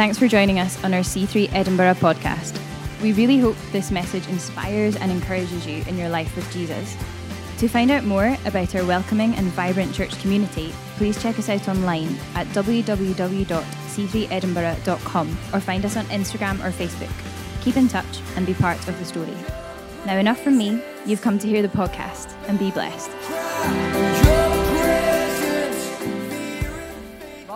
Thanks for joining us on our C3 Edinburgh podcast. We really hope this message inspires and encourages you in your life with Jesus. To find out more about our welcoming and vibrant church community, please check us out online at www.c3edinburgh.com or find us on Instagram or Facebook. Keep in touch and be part of the story. Now, enough from me. You've come to hear the podcast and be blessed.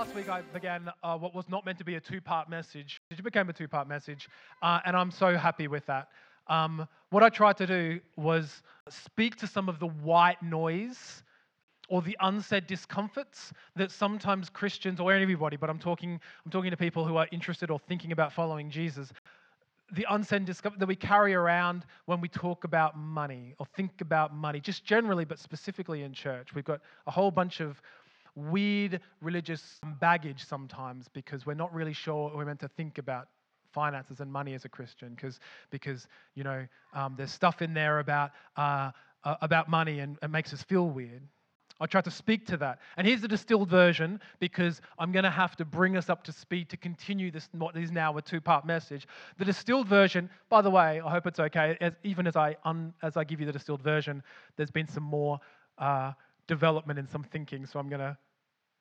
Last week I began uh, what was not meant to be a two part message. It became a two part message, uh, and I'm so happy with that. Um, what I tried to do was speak to some of the white noise or the unsaid discomforts that sometimes Christians or anybody, but I'm talking, I'm talking to people who are interested or thinking about following Jesus, the unsaid discomfort that we carry around when we talk about money or think about money, just generally, but specifically in church. We've got a whole bunch of weird religious baggage sometimes because we're not really sure we're meant to think about finances and money as a Christian because because you know um, there's stuff in there about uh, about money and it makes us feel weird. I try to speak to that. And here's the distilled version because I'm going to have to bring us up to speed to continue this, what is now a two part message. The distilled version, by the way, I hope it's okay, as, even as I, un, as I give you the distilled version, there's been some more uh, development and some thinking, so I'm going to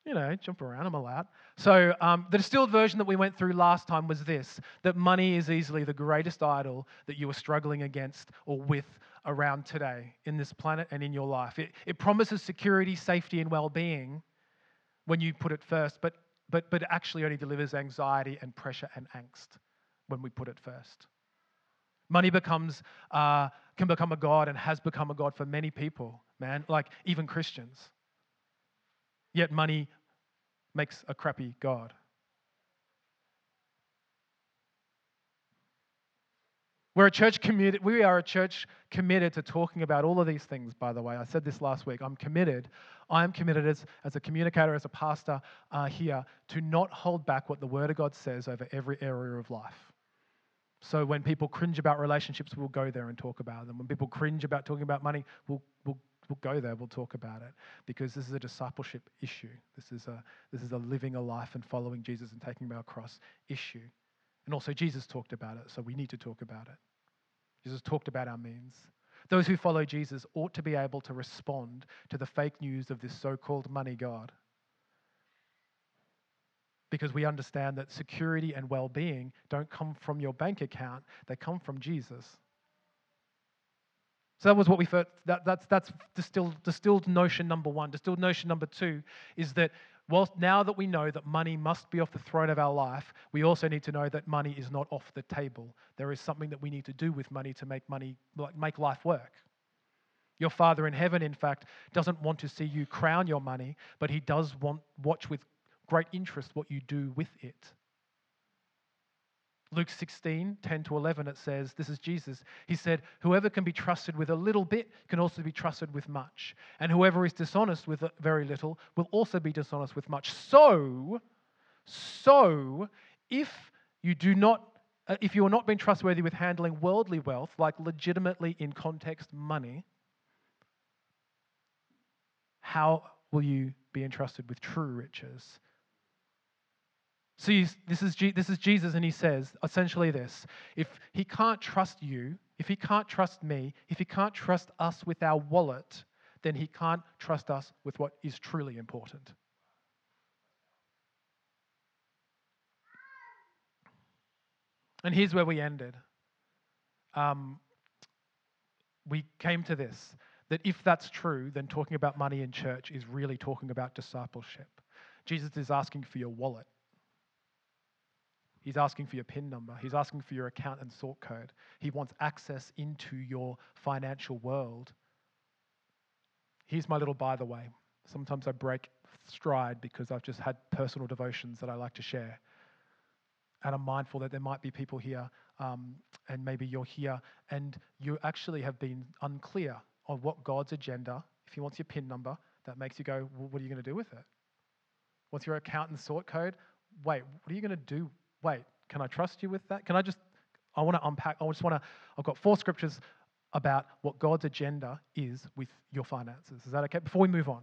you know, jump around, I'm allowed. So, um, the distilled version that we went through last time was this that money is easily the greatest idol that you are struggling against or with around today in this planet and in your life. It, it promises security, safety, and well being when you put it first, but, but, but actually only delivers anxiety and pressure and angst when we put it first. Money becomes, uh, can become a God and has become a God for many people, man, like even Christians. Yet money makes a crappy God. We're a church committed, we are a church committed to talking about all of these things, by the way. I said this last week. I'm committed. I am committed as, as a communicator, as a pastor uh, here, to not hold back what the Word of God says over every area of life. So when people cringe about relationships, we'll go there and talk about them. When people cringe about talking about money, we'll, we'll we'll go there, we'll talk about it because this is a discipleship issue. This is a, this is a living a life and following Jesus and taking our cross issue. And also, Jesus talked about it, so we need to talk about it. Jesus talked about our means. Those who follow Jesus ought to be able to respond to the fake news of this so called money God. Because we understand that security and well being don't come from your bank account, they come from Jesus. So that was what we first, that, that's, that's distilled, distilled notion number one. Distilled notion number two is that whilst now that we know that money must be off the throne of our life, we also need to know that money is not off the table. There is something that we need to do with money to make money, like make life work. Your Father in heaven, in fact, doesn't want to see you crown your money, but He does want watch with great interest what you do with it. Luke 16, 10 to 11, it says, This is Jesus. He said, Whoever can be trusted with a little bit can also be trusted with much. And whoever is dishonest with very little will also be dishonest with much. So, so, if you do not uh, if you are not being trustworthy with handling worldly wealth, like legitimately in context money, how will you be entrusted with true riches? So this, is, this is Jesus, and he says essentially this if he can't trust you, if he can't trust me, if he can't trust us with our wallet, then he can't trust us with what is truly important. And here's where we ended. Um, we came to this that if that's true, then talking about money in church is really talking about discipleship. Jesus is asking for your wallet. He's asking for your PIN number. He's asking for your account and sort code. He wants access into your financial world. Here's my little by the way. Sometimes I break stride because I've just had personal devotions that I like to share. And I'm mindful that there might be people here, um, and maybe you're here, and you actually have been unclear on what God's agenda, if He wants your PIN number, that makes you go, well, what are you going to do with it? What's your account and sort code? Wait, what are you going to do wait, can I trust you with that? Can I just, I want to unpack, I just want to, I've got four scriptures about what God's agenda is with your finances. Is that okay? Before we move on.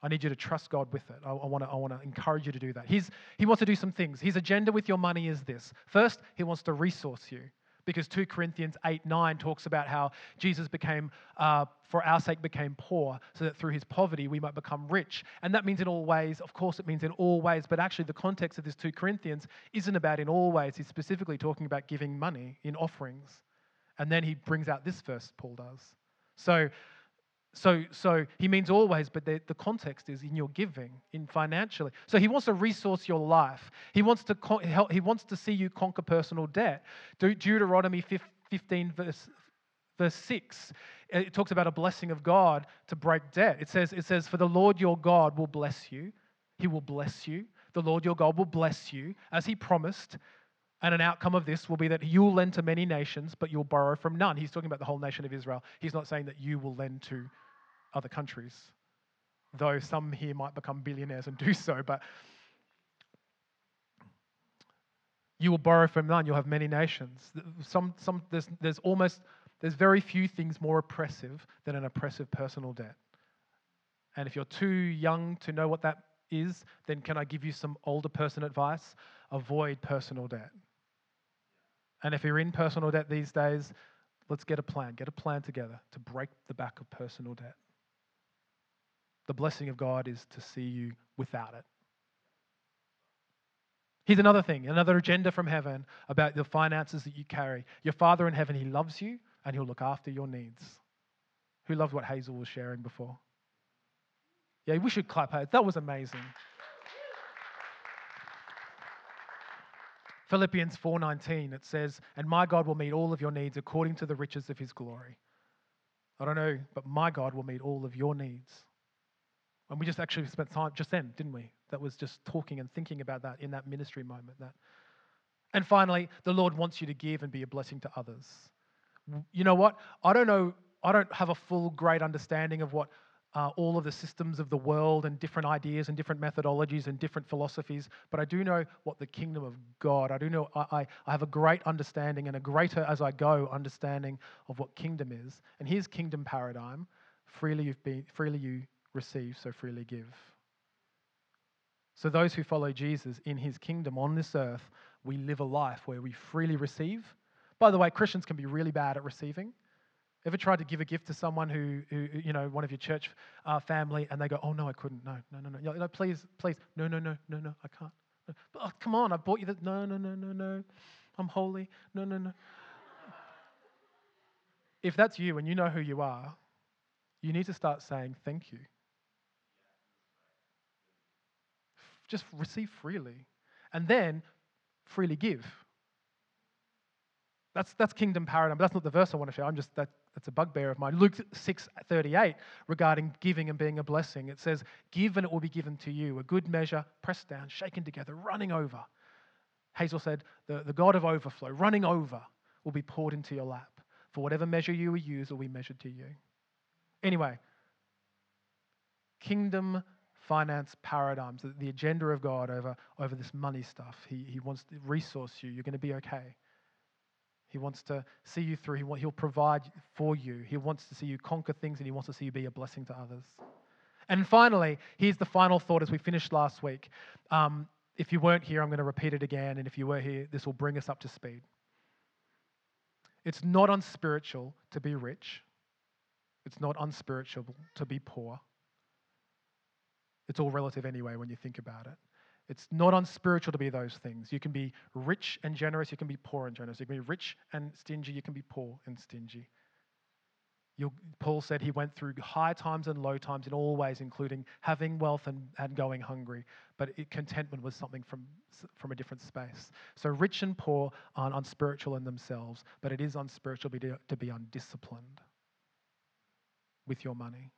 I need you to trust God with it. I, I want to encourage you to do that. He's, he wants to do some things. His agenda with your money is this first, he wants to resource you because 2 Corinthians 8 9 talks about how Jesus became, uh, for our sake, became poor, so that through his poverty we might become rich. And that means in all ways, of course, it means in all ways, but actually the context of this 2 Corinthians isn't about in all ways. He's specifically talking about giving money in offerings. And then he brings out this verse, Paul does. So, so, so he means always, but the, the context is in your giving, in financially. So he wants to resource your life. He wants to help, he wants to see you conquer personal debt. De- Deuteronomy 15 verse, verse 6 it talks about a blessing of God to break debt. It says, it says, For the Lord your God will bless you. He will bless you. The Lord your God will bless you, as he promised. And an outcome of this will be that you'll lend to many nations, but you'll borrow from none. He's talking about the whole nation of Israel. He's not saying that you will lend to other countries, though some here might become billionaires and do so. But you will borrow from none. You'll have many nations. Some, some, there's, there's almost there's very few things more oppressive than an oppressive personal debt. And if you're too young to know what that is, then can I give you some older person advice? Avoid personal debt. And if you're in personal debt these days, let's get a plan. Get a plan together to break the back of personal debt. The blessing of God is to see you without it. Here's another thing, another agenda from heaven about the finances that you carry. Your Father in heaven, He loves you and He'll look after your needs. Who loved what Hazel was sharing before? Yeah, we should clap her. That was amazing. Philippians 4:19 it says, "And my God will meet all of your needs according to the riches of his glory." I don't know, but my God will meet all of your needs and we just actually spent time just then, didn't we? That was just talking and thinking about that in that ministry moment. That. And finally, the Lord wants you to give and be a blessing to others. You know what? I don't know, I don't have a full, great understanding of what uh, all of the systems of the world and different ideas and different methodologies and different philosophies, but I do know what the kingdom of God, I do know, I, I have a great understanding and a greater as I go understanding of what kingdom is. And here's kingdom paradigm freely you've been, freely you receive, so freely give. So, those who follow Jesus in his kingdom on this earth, we live a life where we freely receive. By the way, Christians can be really bad at receiving. Ever tried to give a gift to someone who, who you know, one of your church uh, family, and they go, "Oh no, I couldn't. No, no, no, no. no please, please, no, no, no, no, no, I can't. No. Oh, come on, I bought you that. No, no, no, no, no. I'm holy. No, no, no. if that's you and you know who you are, you need to start saying thank you. Just receive freely. And then freely give. That's, that's kingdom paradigm. But that's not the verse I want to share. I'm just that, that's a bugbear of mine. Luke 6 38 regarding giving and being a blessing. It says, Give and it will be given to you. A good measure, pressed down, shaken together, running over. Hazel said, the, the God of overflow, running over, will be poured into your lap. For whatever measure you will use will be measured to you. Anyway, kingdom finance paradigms, the agenda of God over, over this money stuff. He, he wants to resource you. You're going to be okay. He wants to see you through. He want, he'll provide for you. He wants to see you conquer things and he wants to see you be a blessing to others. And finally, here's the final thought as we finished last week. Um, if you weren't here, I'm going to repeat it again. And if you were here, this will bring us up to speed. It's not unspiritual to be rich, it's not unspiritual to be poor. It's all relative anyway when you think about it. It's not unspiritual to be those things. You can be rich and generous, you can be poor and generous. You can be rich and stingy, you can be poor and stingy. You'll, Paul said he went through high times and low times in all ways, including having wealth and, and going hungry. But it, contentment was something from, from a different space. So rich and poor aren't unspiritual in themselves, but it is unspiritual to be, to be undisciplined with your money.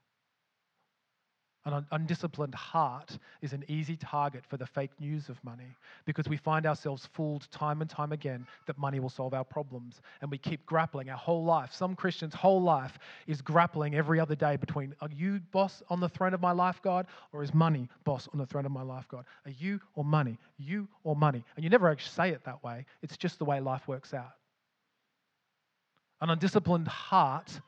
An undisciplined heart is an easy target for the fake news of money because we find ourselves fooled time and time again that money will solve our problems. And we keep grappling our whole life. Some Christians' whole life is grappling every other day between are you boss on the throne of my life, God, or is money boss on the throne of my life, God? Are you or money? You or money? And you never actually say it that way, it's just the way life works out. An undisciplined heart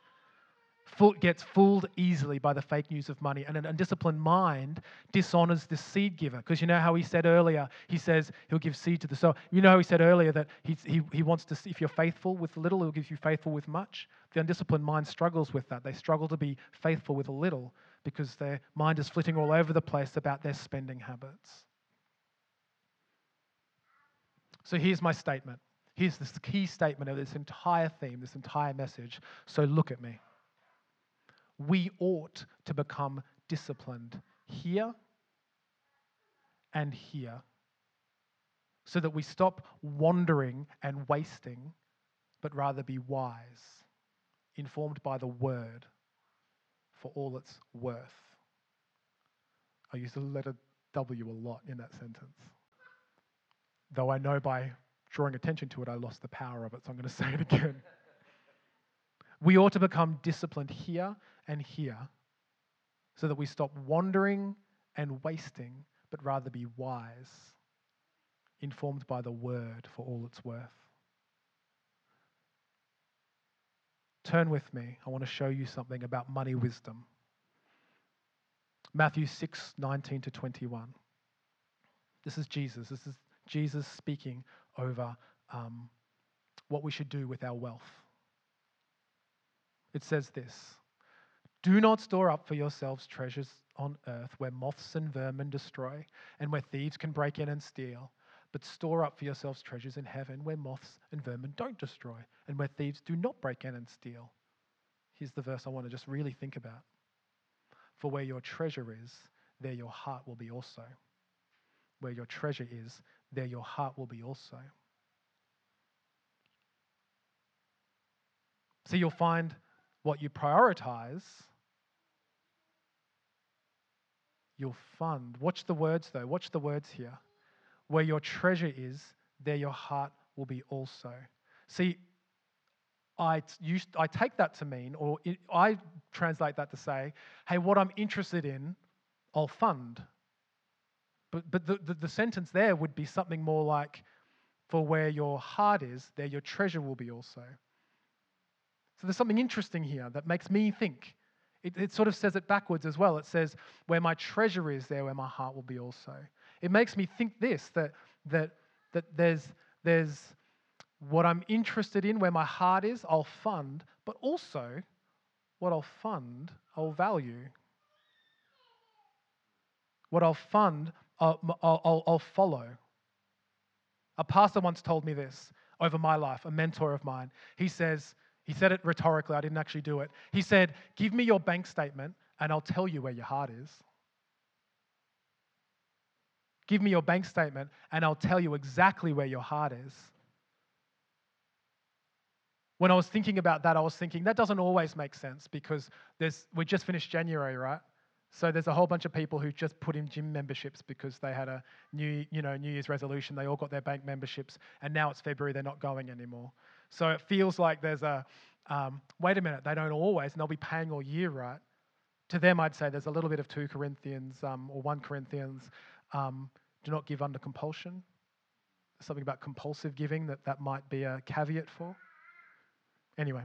gets fooled easily by the fake news of money. And an undisciplined mind dishonors the seed giver. Because you know how he said earlier, he says he'll give seed to the sower. You know how he said earlier that he, he, he wants to, if you're faithful with little, he'll give you faithful with much. The undisciplined mind struggles with that. They struggle to be faithful with a little because their mind is flitting all over the place about their spending habits. So here's my statement. Here's this key statement of this entire theme, this entire message. So look at me we ought to become disciplined here and here so that we stop wandering and wasting, but rather be wise, informed by the word for all its worth. I use the letter W a lot in that sentence. Though I know by drawing attention to it, I lost the power of it, so I'm going to say it again. we ought to become disciplined here and here so that we stop wandering and wasting, but rather be wise, informed by the word for all it's worth. Turn with me. I want to show you something about money wisdom. Matthew 6 19 to 21. This is Jesus. This is Jesus speaking over um, what we should do with our wealth. It says this do not store up for yourselves treasures on earth where moths and vermin destroy and where thieves can break in and steal, but store up for yourselves treasures in heaven where moths and vermin don't destroy and where thieves do not break in and steal. Here's the verse I want to just really think about. For where your treasure is, there your heart will be also. Where your treasure is, there your heart will be also. So you'll find what you prioritize you'll fund. Watch the words, though. Watch the words here. Where your treasure is, there your heart will be also. See, I, used, I take that to mean, or it, I translate that to say, hey, what I'm interested in, I'll fund. But, but the, the, the sentence there would be something more like, for where your heart is, there your treasure will be also. So there's something interesting here that makes me think it, it sort of says it backwards as well. It says, Where my treasure is, there where my heart will be also. It makes me think this that, that, that there's, there's what I'm interested in, where my heart is, I'll fund, but also what I'll fund, I'll value. What I'll fund, I'll, I'll, I'll follow. A pastor once told me this over my life, a mentor of mine. He says, he said it rhetorically, I didn't actually do it. He said, Give me your bank statement and I'll tell you where your heart is. Give me your bank statement and I'll tell you exactly where your heart is. When I was thinking about that, I was thinking that doesn't always make sense because there's, we just finished January, right? So there's a whole bunch of people who just put in gym memberships because they had a new, you know, New Year's resolution. They all got their bank memberships, and now it's February. They're not going anymore. So it feels like there's a, um, wait a minute, they don't always, and they'll be paying all year, right? To them, I'd say there's a little bit of 2 Corinthians um, or 1 Corinthians. Um, do not give under compulsion. something about compulsive giving that that might be a caveat for. Anyway,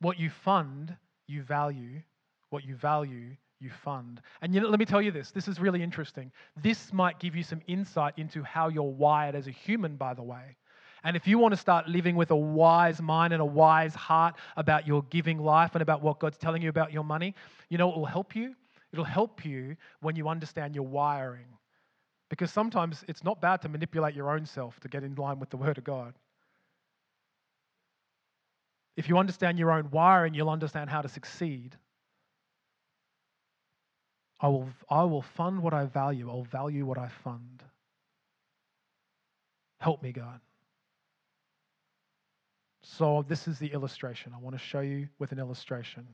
what you fund, you value. What you value, you fund. And you know, let me tell you this this is really interesting. This might give you some insight into how you're wired as a human, by the way. And if you want to start living with a wise mind and a wise heart about your giving life and about what God's telling you about your money, you know what will help you? It'll help you when you understand your wiring. Because sometimes it's not bad to manipulate your own self to get in line with the Word of God. If you understand your own wiring, you'll understand how to succeed. I will, I will fund what I value. I'll value what I fund. Help me, God. So, this is the illustration. I want to show you with an illustration.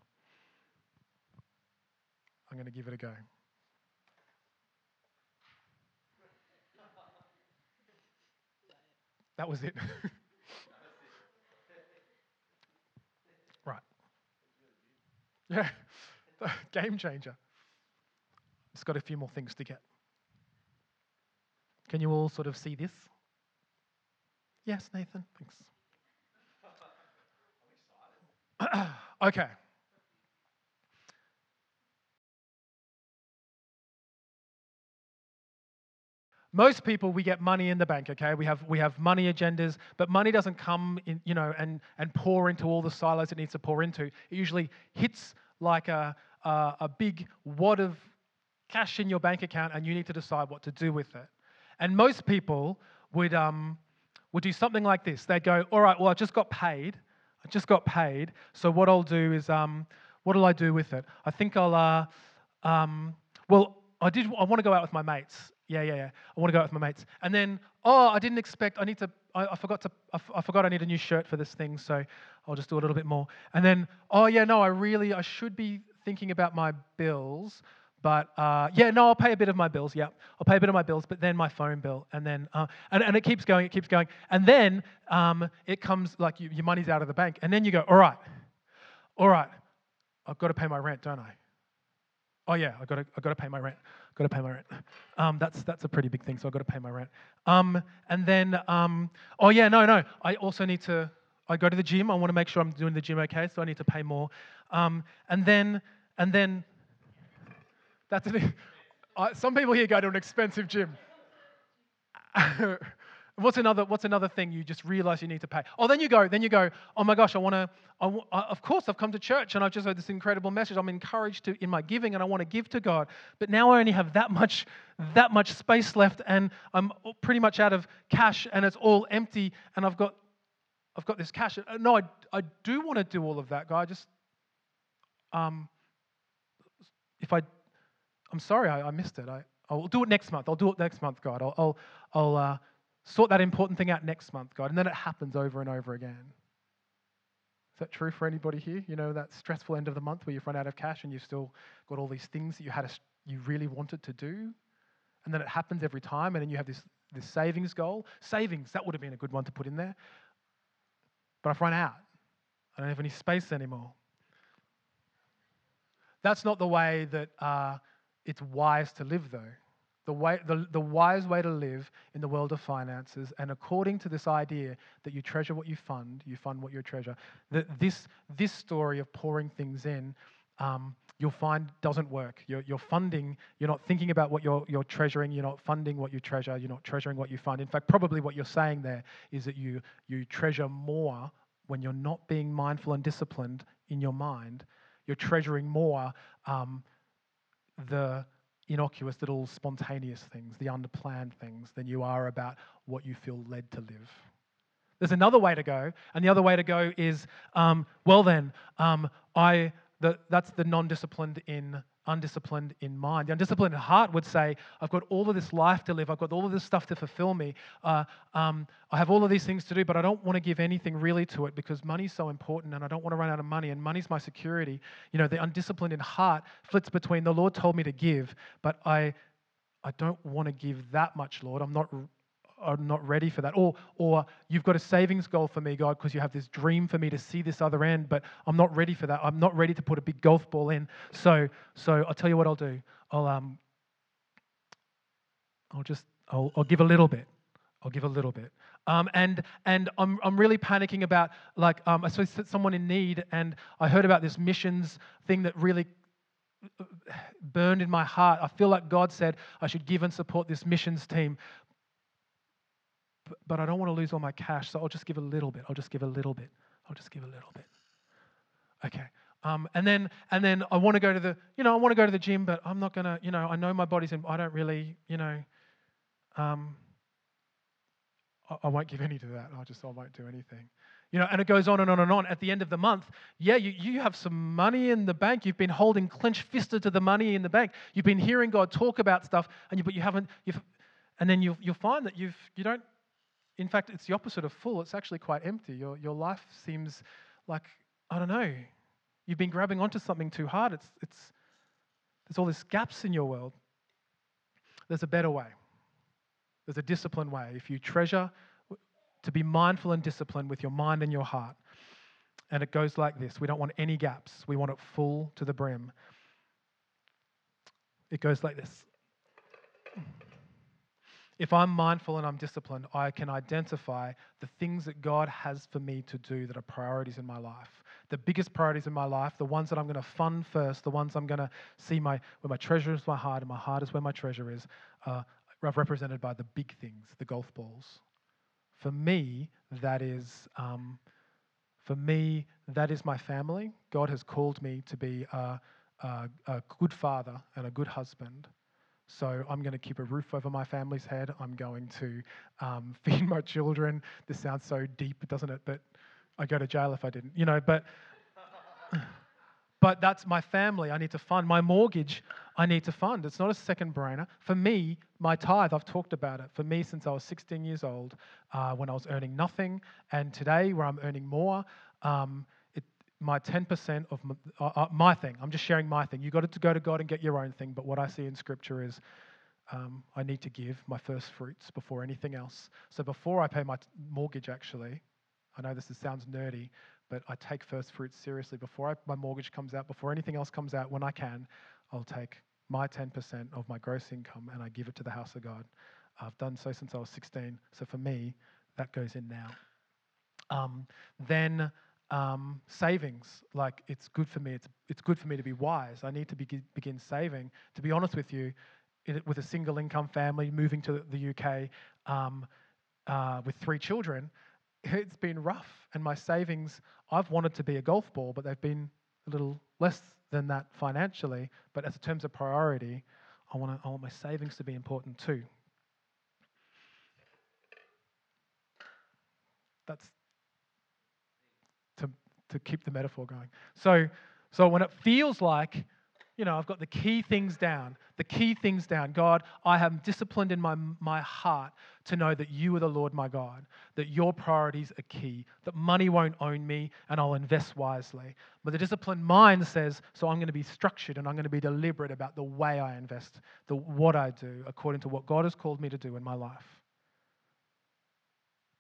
I'm going to give it a go. That was it. right. Yeah, game changer. It's got a few more things to get. Can you all sort of see this? Yes, Nathan? Thanks. okay. most people we get money in the bank okay we have we have money agendas but money doesn't come in you know and and pour into all the silos it needs to pour into it usually hits like a a, a big wad of cash in your bank account and you need to decide what to do with it and most people would um would do something like this they'd go all right well i just got paid i just got paid so what i'll do is um what'll i do with it i think i'll uh um well I did. I want to go out with my mates. Yeah, yeah, yeah. I want to go out with my mates. And then, oh, I didn't expect. I need to. I, I forgot to. I, forgot I need a new shirt for this thing, so I'll just do a little bit more. And then, oh yeah, no, I really. I should be thinking about my bills. But uh, yeah, no, I'll pay a bit of my bills. Yeah, I'll pay a bit of my bills, but then my phone bill, and then uh, and, and it keeps going, it keeps going, and then um, it comes like you, your money's out of the bank, and then you go, all right, all right, I've got to pay my rent, don't I? Oh yeah, I got to I got to pay my rent. Got to pay my rent. Um, that's that's a pretty big thing, so I got to pay my rent. Um, and then um, oh yeah, no no, I also need to. I go to the gym. I want to make sure I'm doing the gym okay, so I need to pay more. Um, and then and then that's an, Uh, some people here go to an expensive gym. What's another, what's another thing you just realize you need to pay? Oh, then you go, then you go, oh my gosh, I want to, of course, I've come to church and I've just heard this incredible message. I'm encouraged to in my giving and I want to give to God. But now I only have that much, that much space left and I'm pretty much out of cash and it's all empty and I've got, I've got this cash. Uh, no, I, I do want to do all of that. I just, um, if I, I'm sorry, I, I missed it. I, I'll do it next month. I'll do it next month, God. I'll, I'll, I'll uh, Sort that important thing out next month, God. And then it happens over and over again. Is that true for anybody here? You know, that stressful end of the month where you've run out of cash and you've still got all these things that you, had a, you really wanted to do? And then it happens every time, and then you have this, this savings goal. Savings, that would have been a good one to put in there. But I've run out. I don't have any space anymore. That's not the way that uh, it's wise to live, though the, way, the, the wise way to live in the world of finances, and according to this idea that you treasure what you fund, you fund what you treasure, that this, this story of pouring things in, um, you'll find doesn't work. You're, you're, funding, you're not thinking about what you're, you're treasuring, you're not funding what you treasure, you're not treasuring what you fund. In fact, probably what you're saying there is that you, you treasure more when you're not being mindful and disciplined in your mind. You're treasuring more um, the innocuous little spontaneous things, the underplanned things, than you are about what you feel led to live. There's another way to go, and the other way to go is, um, well, then, um, I, the, that's the non disciplined in undisciplined in mind. The undisciplined heart would say, I've got all of this life to live, I've got all of this stuff to fulfill me. Uh, um, I have all of these things to do, but I don't want to give anything really to it because money's so important and I don't want to run out of money and money's my security. You know, the undisciplined in heart flits between the Lord told me to give, but I, I don't want to give that much, Lord. I'm not are not ready for that. Or, or you've got a savings goal for me, God, because you have this dream for me to see this other end, but I'm not ready for that. I'm not ready to put a big golf ball in. So, so I'll tell you what I'll do. I'll, um, I'll just, I'll, I'll give a little bit. I'll give a little bit. Um, and and I'm, I'm really panicking about, like, um, I saw someone in need, and I heard about this missions thing that really uh, burned in my heart. I feel like God said I should give and support this missions team but I don't want to lose all my cash, so I'll just give a little bit. I'll just give a little bit. I'll just give a little bit. Okay. Um, and then and then I want to go to the you know I want to go to the gym, but I'm not gonna you know I know my body's in. I don't really you know. Um, I, I won't give any to that. I just I won't do anything. You know, and it goes on and on and on. At the end of the month, yeah, you, you have some money in the bank. You've been holding clenched fisted to the money in the bank. You've been hearing God talk about stuff, and you, but you haven't. You've, and then you'll, you'll find that you've you don't in fact, it's the opposite of full. It's actually quite empty. Your, your life seems like, I don't know, you've been grabbing onto something too hard. It's, it's, there's all these gaps in your world. There's a better way. There's a disciplined way. If you treasure to be mindful and disciplined with your mind and your heart, and it goes like this we don't want any gaps, we want it full to the brim. It goes like this. If I'm mindful and I'm disciplined, I can identify the things that God has for me to do that are priorities in my life. the biggest priorities in my life, the ones that I'm going to fund first, the ones I'm going to see my where my treasure is my heart, and my heart is where my treasure is, uh, represented by the big things, the golf balls. For me, that is um, for me that is my family. God has called me to be a, a, a good father and a good husband. So I'm going to keep a roof over my family's head. I'm going to um, feed my children. This sounds so deep, doesn't it? But I go to jail if I didn't, you know. But but that's my family. I need to fund my mortgage. I need to fund. It's not a second brainer for me. My tithe. I've talked about it. For me, since I was 16 years old, uh, when I was earning nothing, and today where I'm earning more. Um, my 10% of my, uh, uh, my, thing. I'm just sharing my thing. You've got to go to God and get your own thing. But what I see in Scripture is um, I need to give my first fruits before anything else. So before I pay my t- mortgage, actually, I know this is, sounds nerdy, but I take first fruits seriously. Before I, my mortgage comes out, before anything else comes out, when I can, I'll take my 10% of my gross income and I give it to the house of God. I've done so since I was 16. So for me, that goes in now. Um, then um, savings. Like it's good for me. It's it's good for me to be wise. I need to be, begin saving. To be honest with you, it, with a single income family moving to the UK um, uh, with three children, it's been rough. And my savings, I've wanted to be a golf ball, but they've been a little less than that financially. But as in terms of priority, I want I want my savings to be important too. That's to keep the metaphor going. So, so when it feels like, you know, I've got the key things down, the key things down. God, I am disciplined in my, my heart to know that you are the Lord my God, that your priorities are key, that money won't own me and I'll invest wisely. But the disciplined mind says, so I'm going to be structured and I'm going to be deliberate about the way I invest, the, what I do according to what God has called me to do in my life.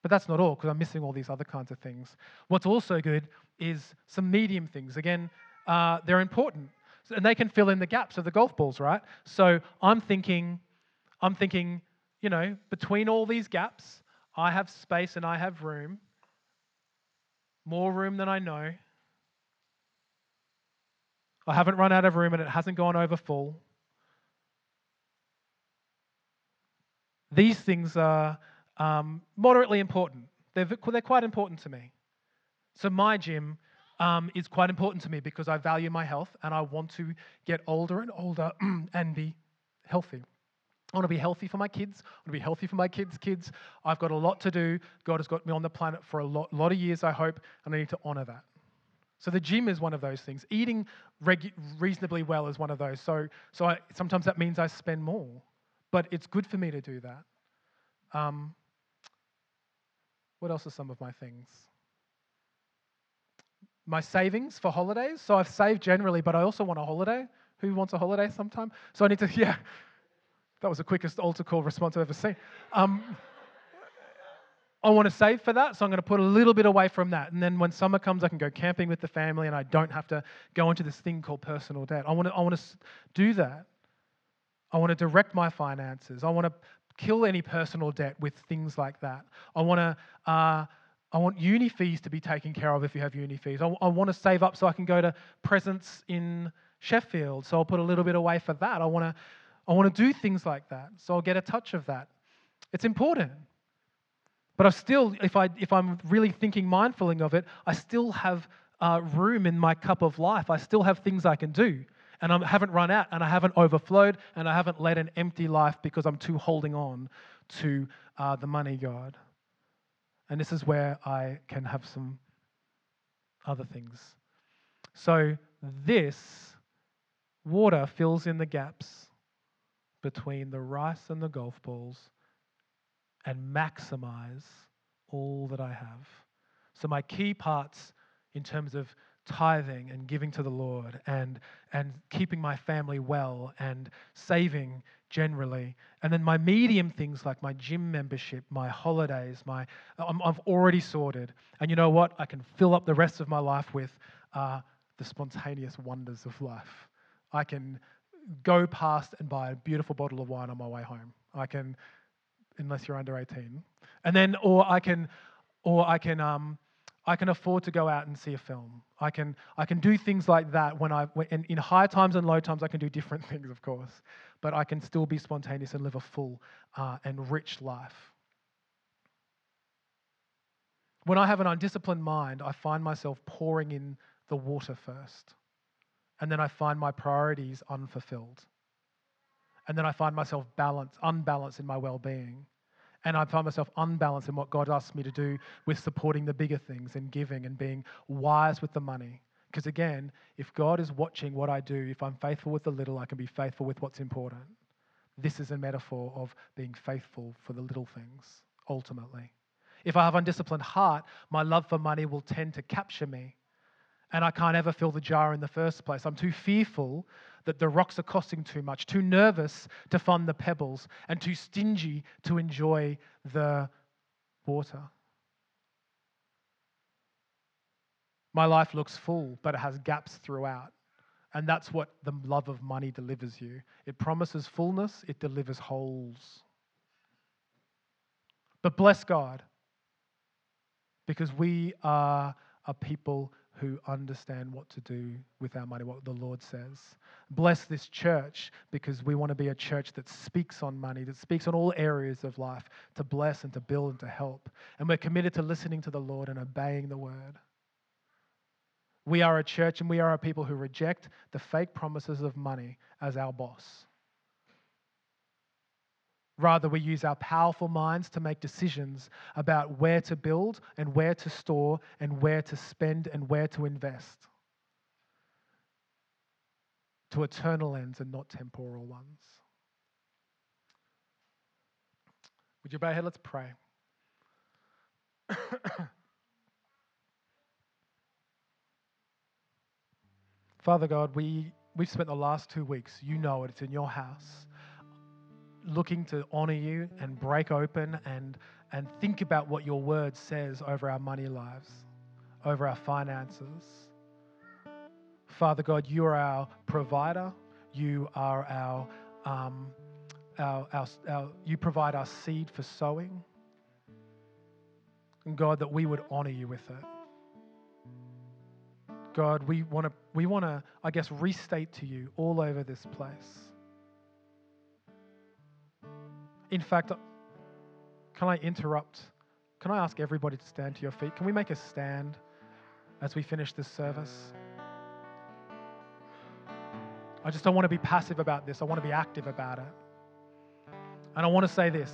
But that's not all because I'm missing all these other kinds of things. What's also good is some medium things. Again, uh, they're important and they can fill in the gaps of the golf balls, right? So I'm thinking, I'm thinking, you know, between all these gaps, I have space and I have room, more room than I know. I haven't run out of room and it hasn't gone over full. These things are um, moderately important. They're, they're quite important to me. So, my gym um, is quite important to me because I value my health and I want to get older and older and be healthy. I want to be healthy for my kids. I want to be healthy for my kids' kids. I've got a lot to do. God has got me on the planet for a lot, lot of years, I hope, and I need to honor that. So the gym is one of those things. Eating regu- reasonably well is one of those. So, so I, sometimes that means I spend more, but it's good for me to do that. Um, what else are some of my things? My savings for holidays. So I've saved generally, but I also want a holiday. Who wants a holiday sometime? So I need to, yeah. That was the quickest altar call response I've ever seen. Um, I want to save for that, so I'm going to put a little bit away from that. And then when summer comes, I can go camping with the family and I don't have to go into this thing called personal debt. I want to, I want to do that. I want to direct my finances. I want to kill any personal debt with things like that. I want to. Uh, I want uni fees to be taken care of if you have uni fees. I, I want to save up so I can go to Presence in Sheffield, so I'll put a little bit away for that. I want to, I want to do things like that, so I'll get a touch of that. It's important. But I still, if, I, if I'm really thinking mindfully of it, I still have uh, room in my cup of life. I still have things I can do and I haven't run out and I haven't overflowed and I haven't led an empty life because I'm too holding on to uh, the money God. And this is where I can have some other things. So, this water fills in the gaps between the rice and the golf balls and maximize all that I have. So, my key parts in terms of tithing and giving to the Lord and, and keeping my family well and saving generally. And then my medium things like my gym membership, my holidays, my I'm, I've already sorted. And you know what? I can fill up the rest of my life with uh, the spontaneous wonders of life. I can go past and buy a beautiful bottle of wine on my way home. I can, unless you're under 18. And then, or I can, or I can, um, I can afford to go out and see a film. I can, I can do things like that when I, when, in, in high times and low times, I can do different things, of course, but I can still be spontaneous and live a full uh, and rich life. When I have an undisciplined mind, I find myself pouring in the water first, and then I find my priorities unfulfilled, and then I find myself balanced, unbalanced in my well being and I find myself unbalanced in what God asks me to do with supporting the bigger things and giving and being wise with the money. Because again, if God is watching what I do, if I'm faithful with the little, I can be faithful with what's important. This is a metaphor of being faithful for the little things, ultimately. If I have undisciplined heart, my love for money will tend to capture me. And I can't ever fill the jar in the first place. I'm too fearful that the rocks are costing too much, too nervous to fund the pebbles, and too stingy to enjoy the water. My life looks full, but it has gaps throughout. And that's what the love of money delivers you. It promises fullness, it delivers holes. But bless God, because we are a people who understand what to do with our money, what the Lord says. Bless this church because we want to be a church that speaks on money, that speaks on all areas of life to bless and to build and to help. And we're committed to listening to the Lord and obeying the word. We are a church and we are a people who reject the fake promises of money as our boss. Rather, we use our powerful minds to make decisions about where to build and where to store and where to spend and where to invest to eternal ends and not temporal ones. Would you bow your head? Let's pray. Father God, we, we've spent the last two weeks, you know it, it's in your house looking to honor you and break open and, and think about what your word says over our money lives, over our finances. Father God, you are our provider. You are our, um, our, our, our, you provide our seed for sowing. And God, that we would honor you with it. God, we want to, we want to, I guess, restate to you all over this place in fact, can I interrupt? Can I ask everybody to stand to your feet? Can we make a stand as we finish this service? I just don't want to be passive about this. I want to be active about it. And I want to say this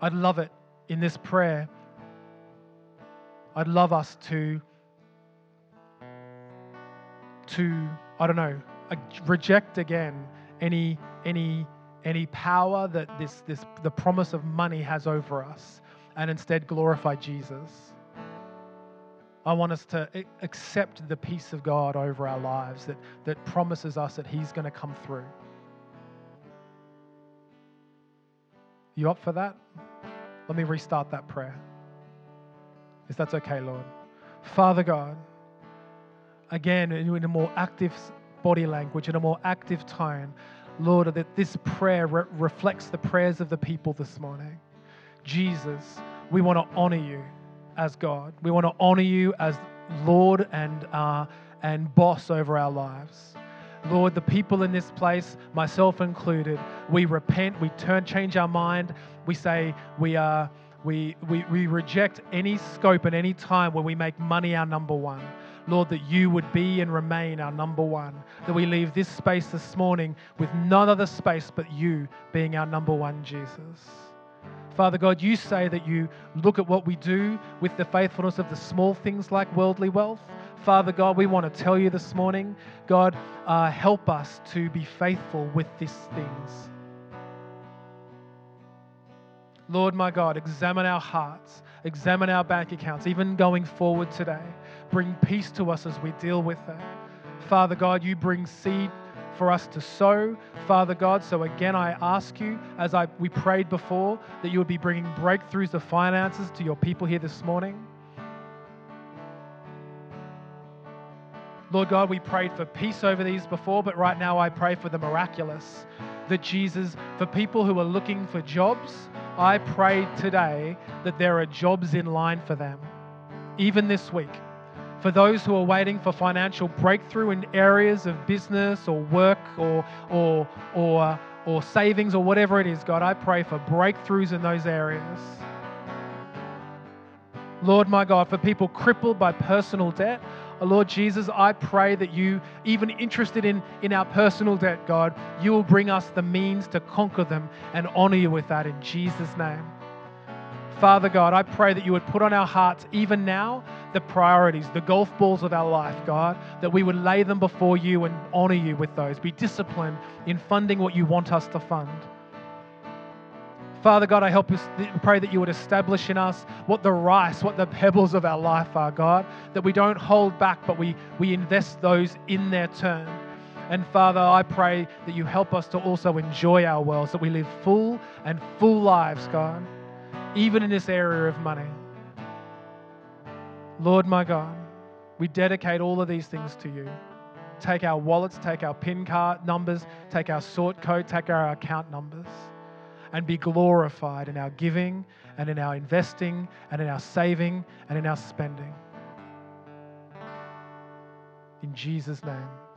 I'd love it in this prayer. I'd love us to, to I don't know, reject again any, any any power that this, this, the promise of money has over us and instead glorify Jesus. I want us to accept the peace of God over our lives that, that promises us that He's going to come through. You up for that? Let me restart that prayer. If that's okay, Lord. Father God, again, in a more active body language, in a more active tone, Lord, that this prayer re- reflects the prayers of the people this morning. Jesus, we want to honor you as God. We want to honor you as Lord and, uh, and boss over our lives. Lord, the people in this place, myself included, we repent, we turn, change our mind, we say we are. We, we, we reject any scope and any time where we make money our number one. Lord, that you would be and remain our number one. That we leave this space this morning with none other space but you being our number one, Jesus. Father God, you say that you look at what we do with the faithfulness of the small things like worldly wealth. Father God, we want to tell you this morning, God, uh, help us to be faithful with these things. Lord, my God, examine our hearts, examine our bank accounts, even going forward today. Bring peace to us as we deal with it. Father God, you bring seed for us to sow, Father God. So again, I ask you, as I we prayed before, that you would be bringing breakthroughs of finances to your people here this morning. Lord God, we prayed for peace over these before, but right now I pray for the miraculous. That Jesus, for people who are looking for jobs, I pray today that there are jobs in line for them even this week. For those who are waiting for financial breakthrough in areas of business or work or, or, or, or savings or whatever it is, God, I pray for breakthroughs in those areas. Lord, my God, for people crippled by personal debt, Lord Jesus, I pray that you, even interested in, in our personal debt, God, you will bring us the means to conquer them and honor you with that in Jesus' name. Father God, I pray that you would put on our hearts, even now, the priorities, the golf balls of our life, God, that we would lay them before you and honor you with those. Be disciplined in funding what you want us to fund. Father God, I help us pray that you would establish in us what the rice, what the pebbles of our life are, God, that we don't hold back, but we, we invest those in their turn. And Father, I pray that you help us to also enjoy our worlds, that we live full and full lives, God, even in this area of money. Lord, my God, we dedicate all of these things to you. Take our wallets, take our PIN card numbers, take our sort code, take our account numbers and be glorified in our giving and in our investing and in our saving and in our spending. In Jesus' name.